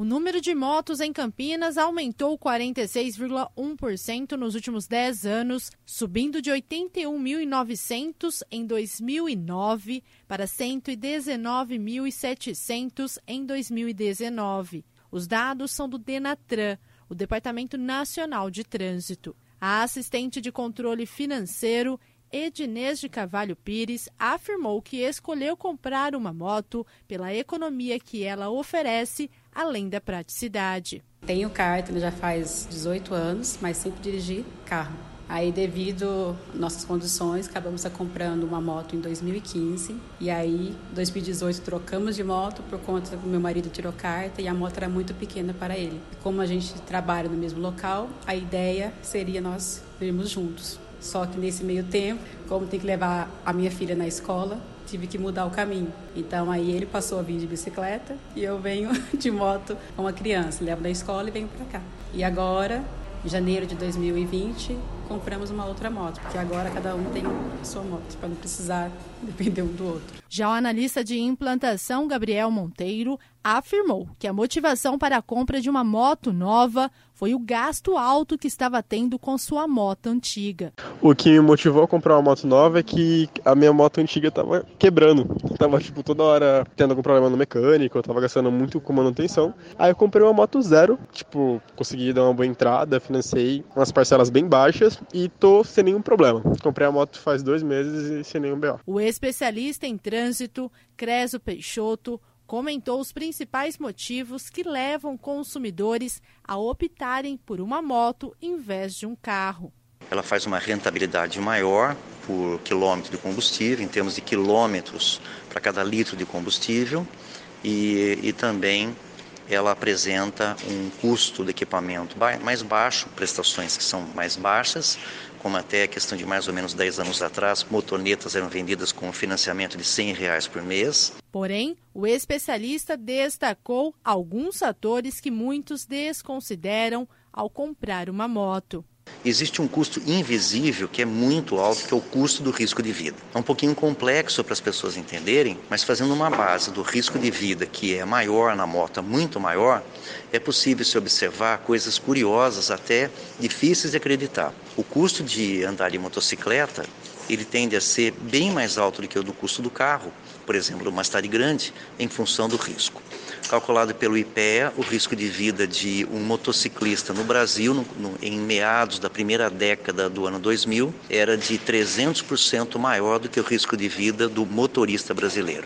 O número de motos em Campinas aumentou 46,1% nos últimos 10 anos, subindo de 81.900 em 2009 para 119.700 em 2019. Os dados são do Denatran, o Departamento Nacional de Trânsito. A assistente de controle financeiro Ednês de Carvalho Pires afirmou que escolheu comprar uma moto pela economia que ela oferece, além da praticidade. Tenho carta já faz 18 anos, mas sempre dirigi carro. Aí, devido nossas condições, acabamos comprando uma moto em 2015. E aí, em 2018, trocamos de moto por conta que meu marido tirou carta e a moto era muito pequena para ele. Como a gente trabalha no mesmo local, a ideia seria nós irmos juntos. Só que nesse meio tempo, como tem que levar a minha filha na escola, tive que mudar o caminho. Então aí ele passou a vir de bicicleta e eu venho de moto com uma criança, levo da escola e venho para cá. E agora, em janeiro de 2020, compramos uma outra moto, porque agora cada um tem a sua moto, para não precisar depender um do outro. Já o analista de implantação Gabriel Monteiro afirmou que a motivação para a compra de uma moto nova foi o gasto alto que estava tendo com sua moto antiga. O que me motivou a comprar uma moto nova é que a minha moto antiga estava quebrando. Tava tipo toda hora tendo algum problema no mecânico, eu tava gastando muito com manutenção. Aí eu comprei uma moto zero, tipo, consegui dar uma boa entrada, financei umas parcelas bem baixas e tô sem nenhum problema. Comprei a moto faz dois meses e sem nenhum BO. O especialista em trânsito, Creso Peixoto, comentou os principais motivos que levam consumidores a optarem por uma moto em vez de um carro. Ela faz uma rentabilidade maior por quilômetro de combustível, em termos de quilômetros para cada litro de combustível, e, e também ela apresenta um custo de equipamento mais baixo, prestações que são mais baixas, como até a questão de mais ou menos 10 anos atrás, motonetas eram vendidas com um financiamento de 100 reais por mês. Porém, o especialista destacou alguns fatores que muitos desconsideram ao comprar uma moto existe um custo invisível que é muito alto, que é o custo do risco de vida. É um pouquinho complexo para as pessoas entenderem, mas fazendo uma base do risco de vida que é maior na moto, muito maior, é possível se observar coisas curiosas, até difíceis de acreditar. O custo de andar de motocicleta, ele tende a ser bem mais alto do que o do custo do carro, por exemplo, uma cidade grande, em função do risco calculado pelo IPEA, o risco de vida de um motociclista no Brasil, no, no, em meados da primeira década do ano 2000, era de 300% maior do que o risco de vida do motorista brasileiro.